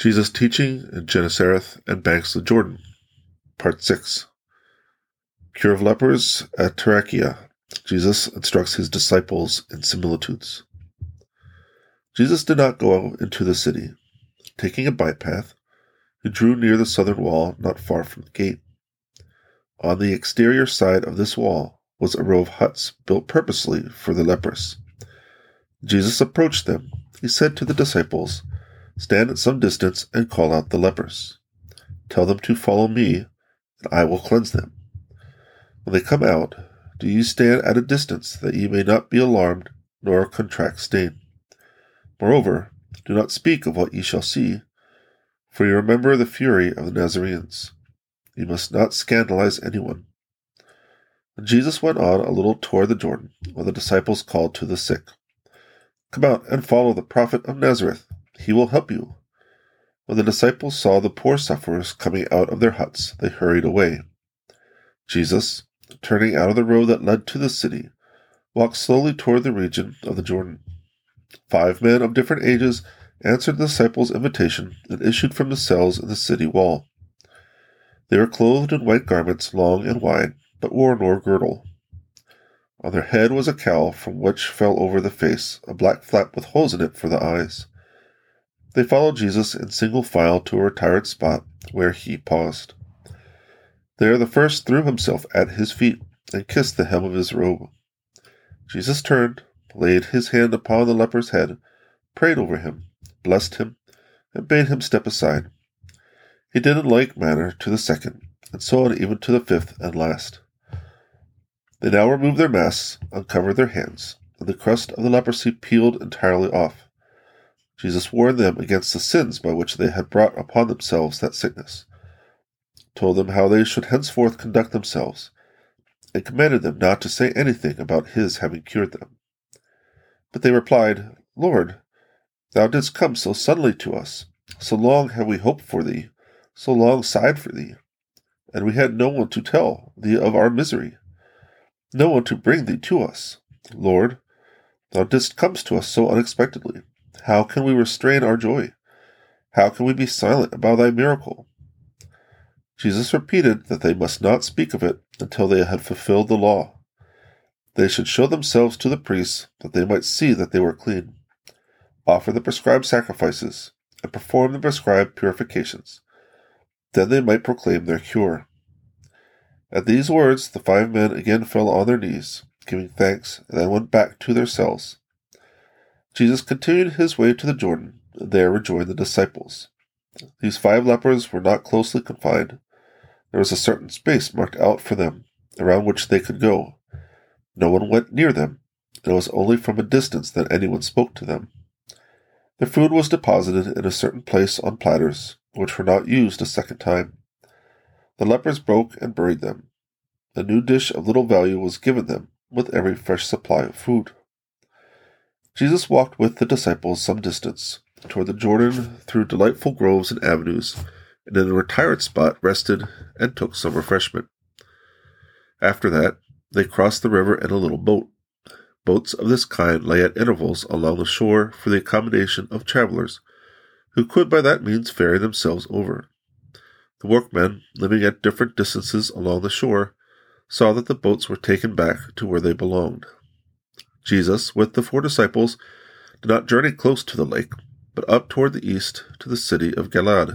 Jesus teaching in Gennesareth and banks of Jordan. Part 6. Cure of lepers at Tarichaea. Jesus instructs his disciples in similitudes. Jesus did not go into the city. Taking a bypath, he drew near the southern wall not far from the gate. On the exterior side of this wall was a row of huts built purposely for the lepers. Jesus approached them. He said to the disciples, Stand at some distance and call out the lepers. Tell them to follow me, and I will cleanse them. When they come out, do you stand at a distance, that ye may not be alarmed, nor contract stain. Moreover, do not speak of what ye shall see, for you remember the fury of the Nazarenes. You must not scandalize anyone. And Jesus went on a little toward the Jordan, when the disciples called to the sick, Come out and follow the prophet of Nazareth. He will help you. When the disciples saw the poor sufferers coming out of their huts, they hurried away. Jesus, turning out of the road that led to the city, walked slowly toward the region of the Jordan. Five men of different ages answered the disciples' invitation and issued from the cells in the city wall. They were clothed in white garments, long and wide, but wore no girdle. On their head was a cowl from which fell over the face a black flap with holes in it for the eyes. They followed Jesus in single file to a retired spot where he paused. There the first threw himself at his feet and kissed the hem of his robe. Jesus turned, laid his hand upon the leper's head, prayed over him, blessed him, and bade him step aside. He did in like manner to the second, and so on even to the fifth and last. They now removed their masks, uncovered their hands, and the crust of the leprosy peeled entirely off. Jesus warned them against the sins by which they had brought upon themselves that sickness, told them how they should henceforth conduct themselves, and commanded them not to say anything about his having cured them. But they replied, Lord, thou didst come so suddenly to us. So long have we hoped for thee, so long sighed for thee, and we had no one to tell thee of our misery, no one to bring thee to us. Lord, thou didst come to us so unexpectedly. How can we restrain our joy? How can we be silent about thy miracle? Jesus repeated that they must not speak of it until they had fulfilled the law. They should show themselves to the priests that they might see that they were clean, offer the prescribed sacrifices, and perform the prescribed purifications. Then they might proclaim their cure. At these words, the five men again fell on their knees, giving thanks, and then went back to their cells. Jesus continued his way to the Jordan, and there rejoined the disciples. These five lepers were not closely confined. There was a certain space marked out for them, around which they could go. No one went near them, and it was only from a distance that anyone spoke to them. Their food was deposited in a certain place on platters, which were not used a second time. The lepers broke and buried them. A new dish of little value was given them with every fresh supply of food. Jesus walked with the disciples some distance toward the Jordan through delightful groves and avenues, and in a retired spot rested and took some refreshment. After that, they crossed the river in a little boat. Boats of this kind lay at intervals along the shore for the accommodation of travelers, who could by that means ferry themselves over. The workmen, living at different distances along the shore, saw that the boats were taken back to where they belonged. Jesus, with the four disciples, did not journey close to the lake, but up toward the east to the city of Galilee.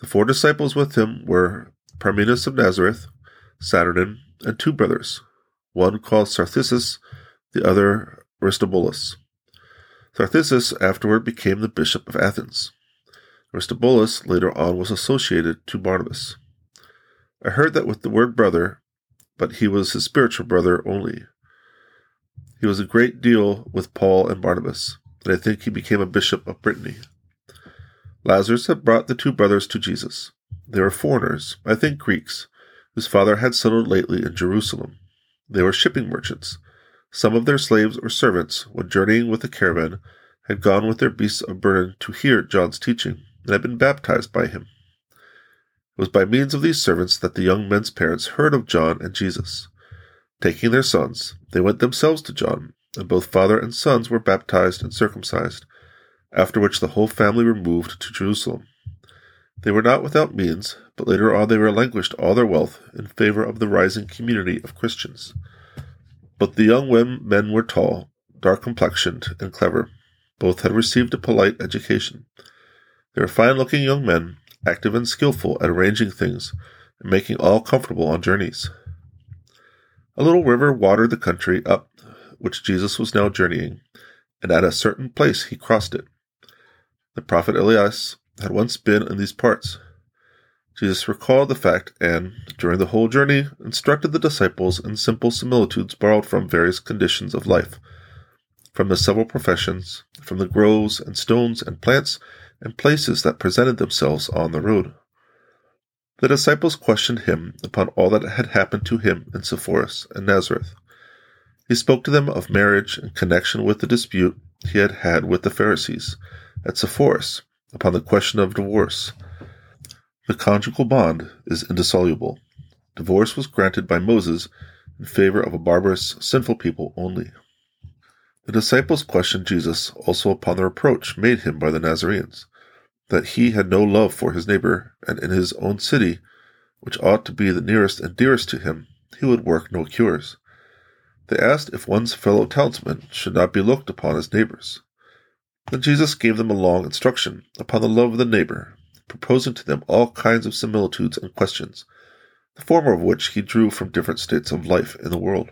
The four disciples with him were Parmenas of Nazareth, Saturnin, and two brothers, one called Narcissus, the other Aristobulus. Narcissus afterward became the bishop of Athens. Aristobulus later on was associated to Barnabas. I heard that with the word brother, but he was his spiritual brother only. He was a great deal with Paul and Barnabas, and I think he became a bishop of Brittany. Lazarus had brought the two brothers to Jesus. They were foreigners, I think Greeks, whose father had settled lately in Jerusalem. They were shipping merchants. Some of their slaves or servants, when journeying with the caravan, had gone with their beasts of burden to hear John's teaching, and had been baptized by him. It was by means of these servants that the young men's parents heard of John and Jesus. Taking their sons, they went themselves to John, and both father and sons were baptized and circumcised. after which the whole family removed to Jerusalem. They were not without means, but later on they relinquished all their wealth in favor of the rising community of Christians. But the young men were tall, dark complexioned, and clever. Both had received a polite education. They were fine looking young men, active and skilful at arranging things and making all comfortable on journeys. A little river watered the country up which Jesus was now journeying, and at a certain place he crossed it. The prophet Elias had once been in these parts. Jesus recalled the fact and, during the whole journey, instructed the disciples in simple similitudes borrowed from various conditions of life, from the several professions, from the groves and stones and plants and places that presented themselves on the road. The disciples questioned him upon all that had happened to him in Sepphoris and Nazareth. He spoke to them of marriage in connection with the dispute he had had with the Pharisees at Sepphoris upon the question of divorce. The conjugal bond is indissoluble. Divorce was granted by Moses in favor of a barbarous, sinful people only. The disciples questioned Jesus also upon the reproach made him by the Nazarenes, that he had no love for his neighbor, and in his own city, which ought to be the nearest and dearest to him, he would work no cures. They asked if one's fellow townsmen should not be looked upon as neighbors. Then Jesus gave them a long instruction upon the love of the neighbor, proposing to them all kinds of similitudes and questions, the former of which he drew from different states of life in the world.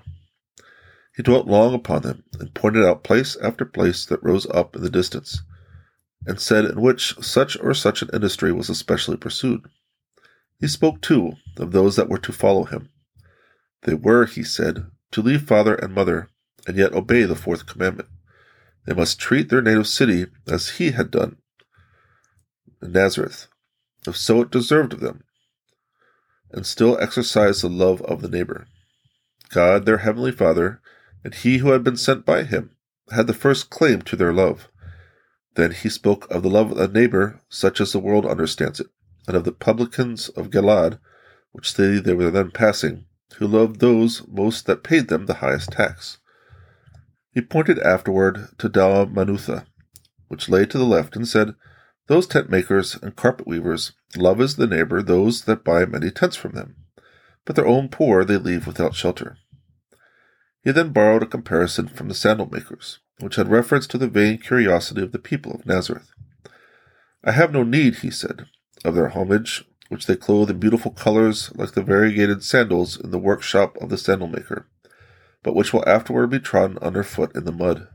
He dwelt long upon them, and pointed out place after place that rose up in the distance, and said in which such or such an industry was especially pursued. He spoke, too, of those that were to follow him. They were, he said, to leave father and mother, and yet obey the fourth commandment. They must treat their native city as he had done Nazareth, if so it deserved of them, and still exercise the love of the neighbor. God, their heavenly Father, and he who had been sent by him, had the first claim to their love. Then he spoke of the love of a neighbor, such as the world understands it, and of the publicans of Galilee, which city they were then passing, who loved those most that paid them the highest tax. He pointed afterward to Dalmanutha, which lay to the left, and said, Those tent makers and carpet weavers love as the neighbor those that buy many tents from them, but their own poor they leave without shelter. He then borrowed a comparison from the sandal makers, which had reference to the vain curiosity of the people of Nazareth. I have no need, he said, of their homage, which they clothe in beautiful colors like the variegated sandals in the workshop of the sandal maker but which will afterward be trodden under foot in the mud.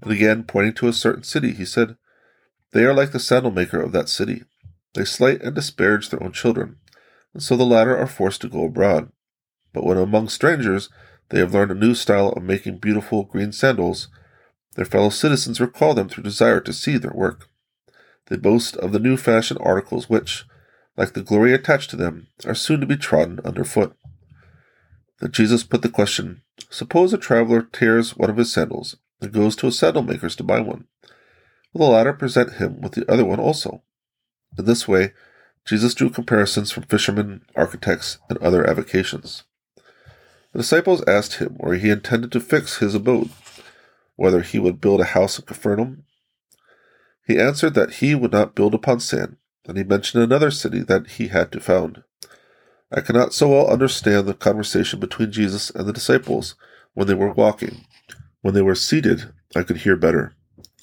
And again, pointing to a certain city, he said, They are like the sandal maker of that city. They slight and disparage their own children, and so the latter are forced to go abroad. But when among strangers they have learned a new style of making beautiful green sandals, their fellow citizens recall them through desire to see their work. They boast of the new fashioned articles which, like the glory attached to them, are soon to be trodden under foot that Jesus put the question Suppose a traveler tears one of his sandals and goes to a sandal maker's to buy one. Will the latter present him with the other one also? In this way, Jesus drew comparisons from fishermen, architects, and other avocations. The disciples asked him where he intended to fix his abode, whether he would build a house in Capernaum. He answered that he would not build upon sand, and he mentioned another city that he had to found. I cannot so well understand the conversation between Jesus and the disciples when they were walking. When they were seated, I could hear better.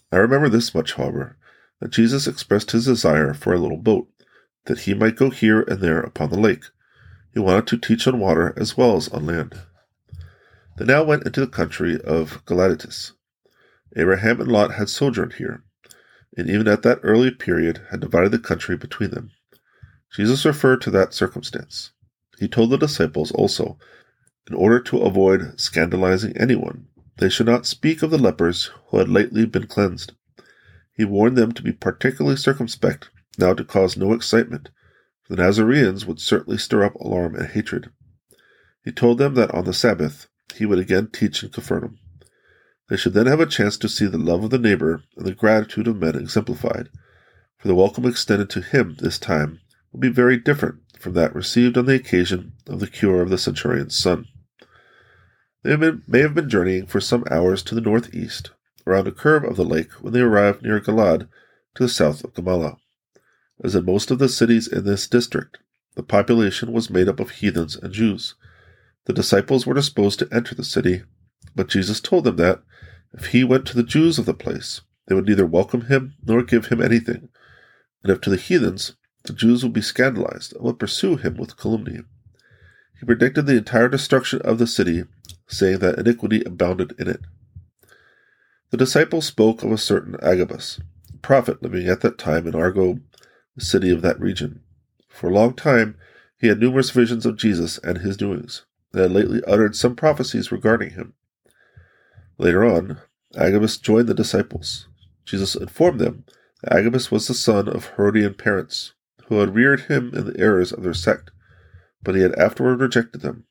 I remember this much, however, that Jesus expressed his desire for a little boat, that he might go here and there upon the lake. He wanted to teach on water as well as on land. They now went into the country of Gadatas. Abraham and Lot had sojourned here, and even at that early period had divided the country between them. Jesus referred to that circumstance. He told the disciples also, in order to avoid scandalizing anyone, they should not speak of the lepers who had lately been cleansed. He warned them to be particularly circumspect, now to cause no excitement, the Nazarenes would certainly stir up alarm and hatred. He told them that on the Sabbath he would again teach in Capernaum. They should then have a chance to see the love of the neighbor and the gratitude of men exemplified, for the welcome extended to him this time would be very different from that received on the occasion of the cure of the centurion's son. They may have been journeying for some hours to the northeast around a curve of the lake when they arrived near Galad to the south of Gamala. As in most of the cities in this district, the population was made up of heathens and Jews. The disciples were disposed to enter the city, but Jesus told them that, if he went to the Jews of the place, they would neither welcome him nor give him anything, and if to the heathens, the Jews would be scandalized and would pursue him with calumny. He predicted the entire destruction of the city, saying that iniquity abounded in it. The disciples spoke of a certain Agabus, a prophet living at that time in Argob, the city of that region. For a long time he had numerous visions of Jesus and his doings, and had lately uttered some prophecies regarding him. Later on, Agabus joined the disciples. Jesus informed them that Agabus was the son of Herodian parents, who had reared him in the errors of their sect, but he had afterward rejected them.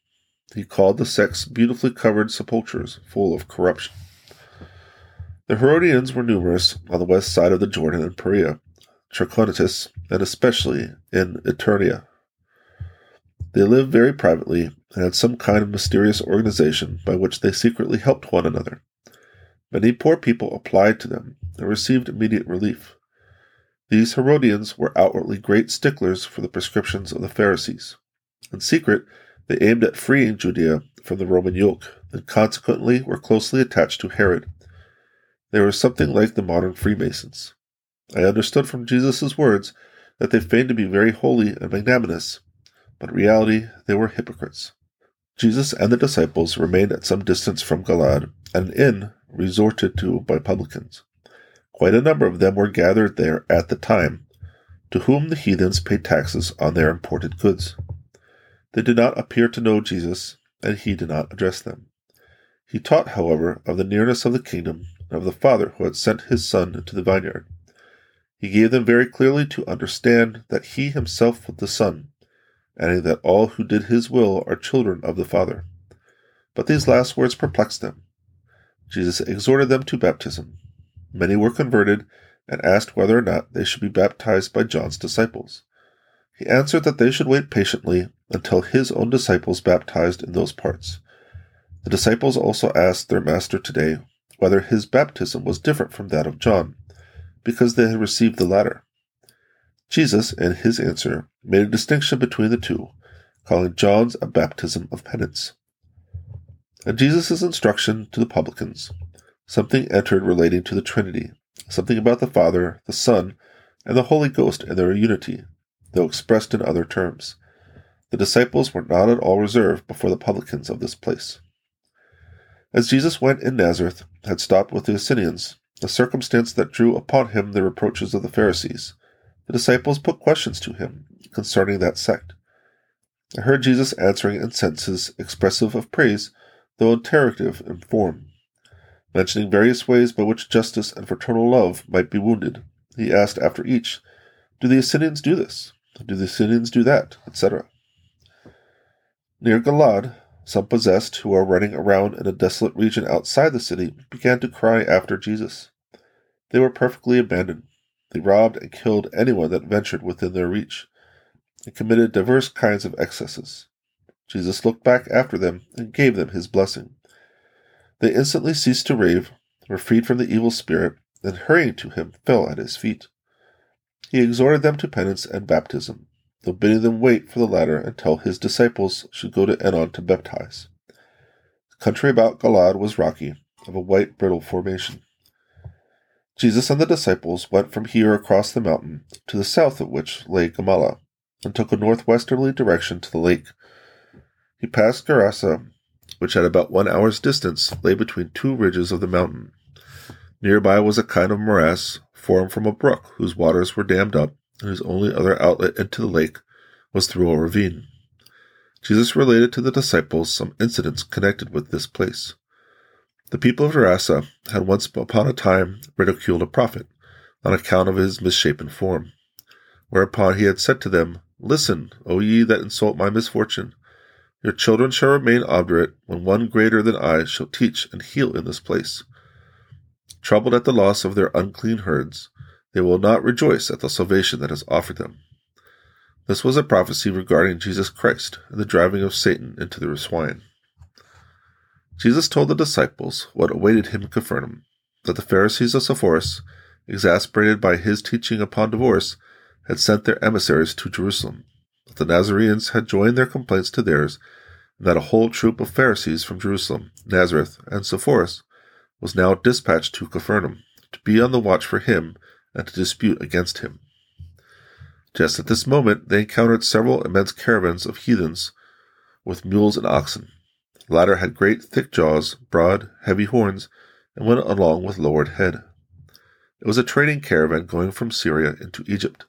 He called the sects beautifully covered sepulchres full of corruption. The Herodians were numerous on the west side of the Jordan and Perea, Trachonitis, and especially in Eternia. They lived very privately and had some kind of mysterious organization by which they secretly helped one another. Many poor people applied to them and received immediate relief. These Herodians were outwardly great sticklers for the prescriptions of the Pharisees. In secret, they aimed at freeing Judea from the Roman yoke, and consequently were closely attached to Herod. They were something like the modern Freemasons. I understood from Jesus' words that they feigned to be very holy and magnanimous, but in reality they were hypocrites. Jesus and the disciples remained at some distance from Galad, an inn resorted to by publicans. Quite a number of them were gathered there at the time, to whom the heathens paid taxes on their imported goods. They did not appear to know Jesus, and he did not address them. He taught, however, of the nearness of the kingdom and of the Father who had sent his Son into the vineyard. He gave them very clearly to understand that he himself was the Son, adding that all who did his will are children of the Father. But these last words perplexed them. Jesus exhorted them to baptism. Many were converted and asked whether or not they should be baptized by John's disciples. He answered that they should wait patiently until his own disciples baptized in those parts. The disciples also asked their master today whether his baptism was different from that of John, because they had received the latter. Jesus, in his answer, made a distinction between the two, calling John's a baptism of penance. And Jesus' instruction to the publicans, something entered relating to the Trinity, something about the Father, the Son, and the Holy Ghost and their unity, though expressed in other terms. The disciples were not at all reserved before the publicans of this place. As Jesus went in Nazareth, had stopped with the Essenians, a circumstance that drew upon him the reproaches of the Pharisees. The disciples put questions to him concerning that sect. I heard Jesus answering in sentences expressive of praise, though interrogative in form. Mentioning various ways by which justice and fraternal love might be wounded, he asked after each, Do the Essenians do this? Do the Essenians do that? etc. Near Galad, some possessed who are running around in a desolate region outside the city began to cry after Jesus. They were perfectly abandoned. They robbed and killed anyone that ventured within their reach, and committed divers kinds of excesses. Jesus looked back after them and gave them his blessing. They instantly ceased to rave, were freed from the evil spirit, and hurrying to him fell at his feet. He exhorted them to penance and baptism, though bidding them wait for the latter until his disciples should go to Enon to baptize. The country about Galad was rocky, of a white brittle formation. Jesus and the disciples went from here across the mountain, to the south of which lay Gamala, and took a northwesterly direction to the lake. He passed Gerasa, which at about one hour's distance lay between two ridges of the mountain. Nearby was a kind of morass formed from a brook whose waters were dammed up, and whose only other outlet into the lake was through a ravine. Jesus related to the disciples some incidents connected with this place. The people of Gerasa had once upon a time ridiculed a prophet on account of his misshapen form. Whereupon he had said to them, Listen, O ye that insult my misfortune. Your children shall remain obdurate when one greater than I shall teach and heal in this place. Troubled at the loss of their unclean herds, they will not rejoice at the salvation that is offered them. This was a prophecy regarding Jesus Christ and the driving of Satan into the swine. Jesus told the disciples what awaited him in Capernaum. that the Pharisees of Sepphoris, exasperated by his teaching upon divorce, had sent their emissaries to Jerusalem, that the Nazarenes had joined their complaints to theirs, and that a whole troop of Pharisees from Jerusalem, Nazareth, and Sepphoris was now dispatched to Capharnaum to be on the watch for him and to dispute against him. Just at this moment, they encountered several immense caravans of heathens with mules and oxen. The latter had great thick jaws, broad, heavy horns, and went along with lowered head. It was a trading caravan going from Syria into Egypt.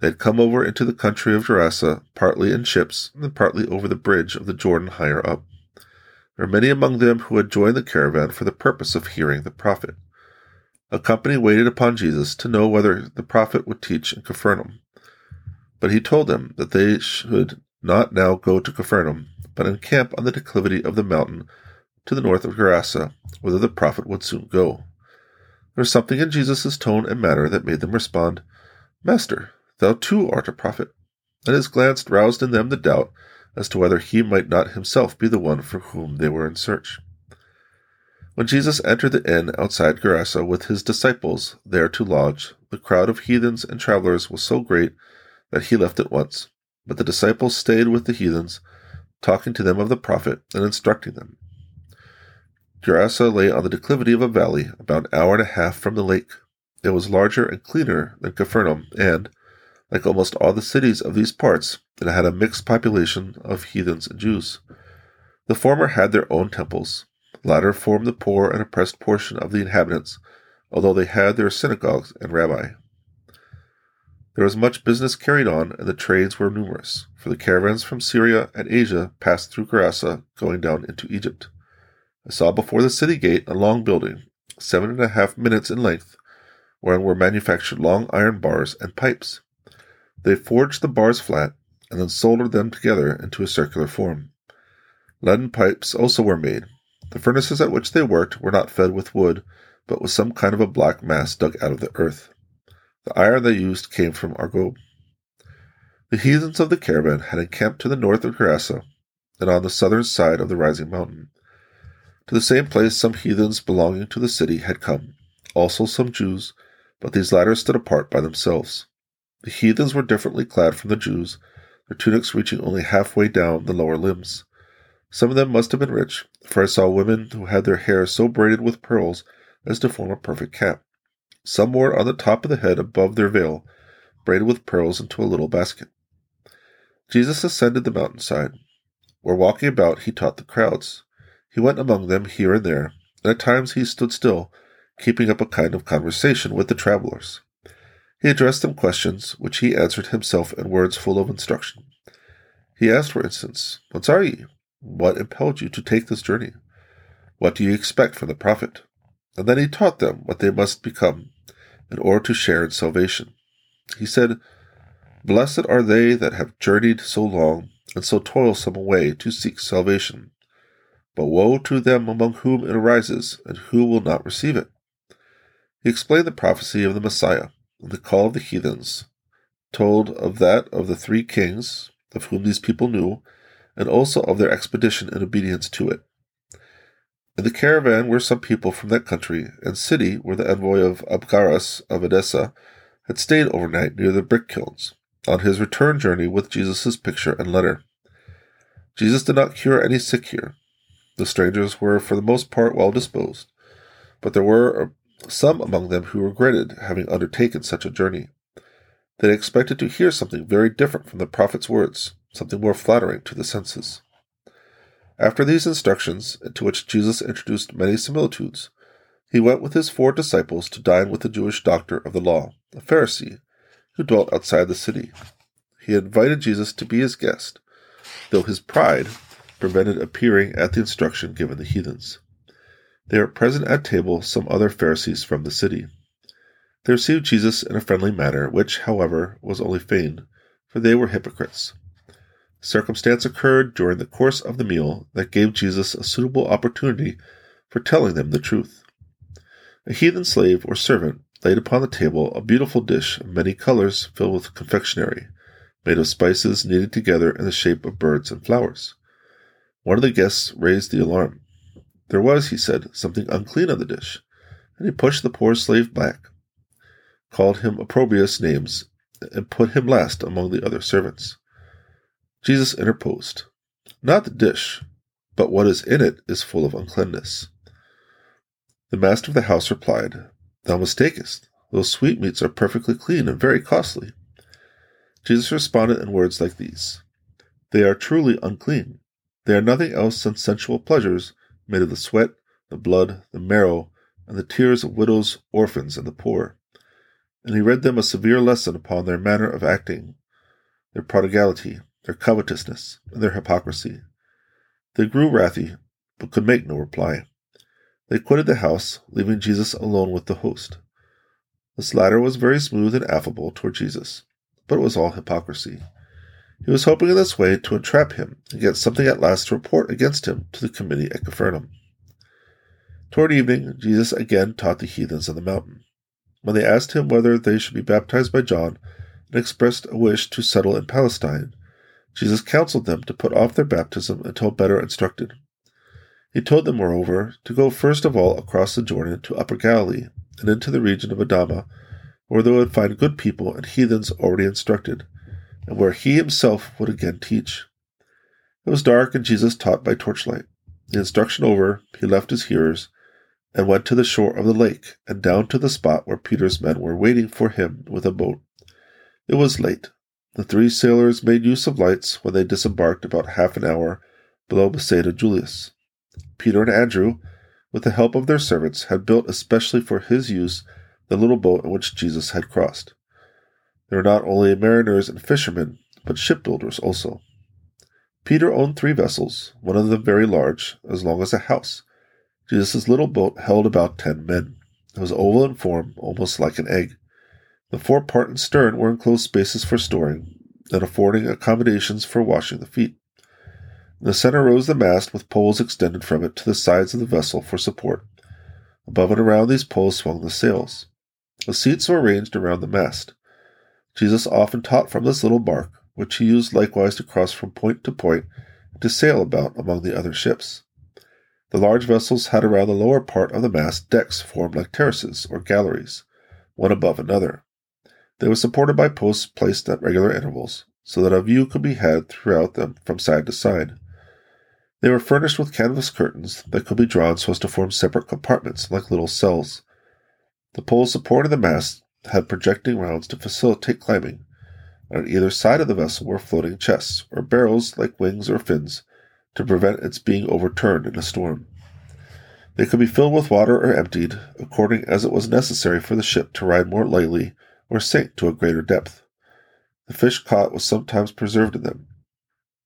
They had come over into the country of Gerasa, partly in ships, and partly over the bridge of the Jordan higher up. There were many among them who had joined the caravan for the purpose of hearing the prophet. A company waited upon Jesus to know whether the prophet would teach in Capharnaum. But he told them that they should not now go to Capharnaum, but encamp on the declivity of the mountain to the north of Gerasa, whither the prophet would soon go. There was something in Jesus' tone and manner that made them respond, Master, Thou too art a prophet. And his glance roused in them the doubt as to whether he might not himself be the one for whom they were in search. When Jesus entered the inn outside Gerasa with his disciples there to lodge, the crowd of heathens and travelers was so great that he left at once. But the disciples stayed with the heathens, talking to them of the prophet and instructing them. Gerasa lay on the declivity of a valley about an hour and a half from the lake. It was larger and cleaner than Capharnaum, and, like almost all the cities of these parts, it had a mixed population of heathens and Jews. The former had their own temples. Latter formed the poor and oppressed portion of the inhabitants, although they had their synagogues and rabbi. There was much business carried on, and the trades were numerous, for the caravans from Syria and Asia passed through Gerasa, going down into Egypt. I saw before the city gate a long building, seven and a half minutes in length, wherein were manufactured long iron bars and pipes. They forged the bars flat and then soldered them together into a circular form. Leaden pipes also were made. The furnaces at which they worked were not fed with wood, but with some kind of a black mass dug out of the earth. The iron they used came from Argob. The heathens of the caravan had encamped to the north of Gerasa and on the southern side of the rising mountain. To the same place some heathens belonging to the city had come, also some Jews, but these latter stood apart by themselves. The heathens were differently clad from the Jews, their tunics reaching only halfway down the lower limbs. Some of them must have been rich, for I saw women who had their hair so braided with pearls as to form a perfect cap. Some wore it on the top of the head above their veil, braided with pearls into a little basket. Jesus ascended the mountainside. Where walking about, he taught the crowds. He went among them here and there, and at times he stood still, keeping up a kind of conversation with the travelers. He addressed them questions, which he answered himself in words full of instruction. He asked, for instance, Whence are ye? What impelled you to take this journey? What do you expect from the prophet? And then he taught them what they must become in order to share in salvation. He said, Blessed are they that have journeyed so long and so toilsome a way to seek salvation. But woe to them among whom it arises, and who will not receive it. He explained the prophecy of the Messiah and the call of the heathens, told of that of the three kings, of whom these people knew, and also of their expedition in obedience to it. In the caravan were some people from that country and city where the envoy of Abgaras of Edessa had stayed overnight near the brick kilns, on his return journey with Jesus' picture and letter. Jesus did not cure any sick here. The strangers were for the most part well disposed, but there were uh, some among them who regretted having undertaken such a journey. They expected to hear something very different from the prophet's words, something more flattering to the senses. After these instructions, to which Jesus introduced many similitudes, he went with his four disciples to dine with the Jewish doctor of the law, a Pharisee, who dwelt outside the city. He invited Jesus to be his guest, though his pride prevented appearing at the instruction given the heathens. There were present at table some other Pharisees from the city. They received Jesus in a friendly manner, which, however, was only feigned, for they were hypocrites. Circumstance occurred during the course of the meal that gave Jesus a suitable opportunity for telling them the truth. A heathen slave or servant laid upon the table a beautiful dish of many colors filled with confectionery, made of spices kneaded together in the shape of birds and flowers. One of the guests raised the alarm. There was, he said, something unclean on the dish, and he pushed the poor slave back, called him opprobrious names, and put him last among the other servants. Jesus interposed, Not the dish, but what is in it is full of uncleanness. The master of the house replied, Thou mistakest. Those sweetmeats are perfectly clean and very costly. Jesus responded in words like these They are truly unclean. They are nothing else than sensual pleasures made of the sweat, the blood, the marrow, and the tears of widows, orphans, and the poor. And he read them a severe lesson upon their manner of acting, their prodigality, their covetousness, and their hypocrisy. They grew wrathy, but could make no reply. They quitted the house, leaving Jesus alone with the host. This latter was very smooth and affable toward Jesus, but it was all hypocrisy. He was hoping in this way to entrap him and get something at last to report against him to the committee at Capernaum. Toward evening, Jesus again taught the heathens on the mountain. When they asked him whether they should be baptized by John and expressed a wish to settle in Palestine, Jesus counseled them to put off their baptism until better instructed. He told them, moreover, to go first of all across the Jordan to Upper Galilee and into the region of Adama, where they would find good people and heathens already instructed, and where he himself would again teach. It was dark, and Jesus taught by torchlight. The instruction over, he left his hearers and went to the shore of the lake and down to the spot where Peter's men were waiting for him with a boat. It was late. The three sailors made use of lights when they disembarked about half an hour below Bethsaida Julias. Peter and Andrew, with the help of their servants, had built especially for his use the little boat in which Jesus had crossed. They were not only mariners and fishermen, but shipbuilders also. Peter owned three vessels, one of them very large, as long as a house. Jesus' little boat held about ten men. It was oval in form, almost like an egg. The forepart and stern were enclosed spaces for storing, and affording accommodations for washing the feet. In the center rose the mast with poles extended from it to the sides of the vessel for support. Above and around these poles swung the sails. The seats were arranged around the mast. Jesus often taught from this little bark, which he used likewise to cross from point to point and to sail about among the other ships. The large vessels had around the lower part of the mast decks formed like terraces or galleries, one above another. They were supported by posts placed at regular intervals, so that a view could be had throughout them from side to side. They were furnished with canvas curtains that could be drawn so as to form separate compartments like little cells. The poles supporting the mast had projecting rounds to facilitate climbing. On either side of the vessel were floating chests, or barrels like wings or fins, to prevent its being overturned in a storm. They could be filled with water or emptied, according as it was necessary for the ship to ride more lightly or sink to a greater depth. The fish caught was sometimes preserved in them.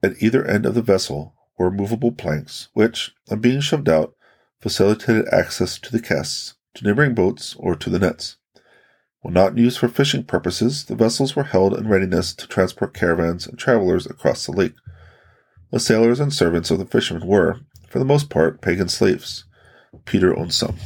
At either end of the vessel were movable planks, which, on being shoved out, facilitated access to the casks, to neighboring boats, or to the nets. When not used for fishing purposes, the vessels were held in readiness to transport caravans and travelers across the lake. The sailors and servants of the fishermen were, for the most part, pagan slaves. Peter owned some.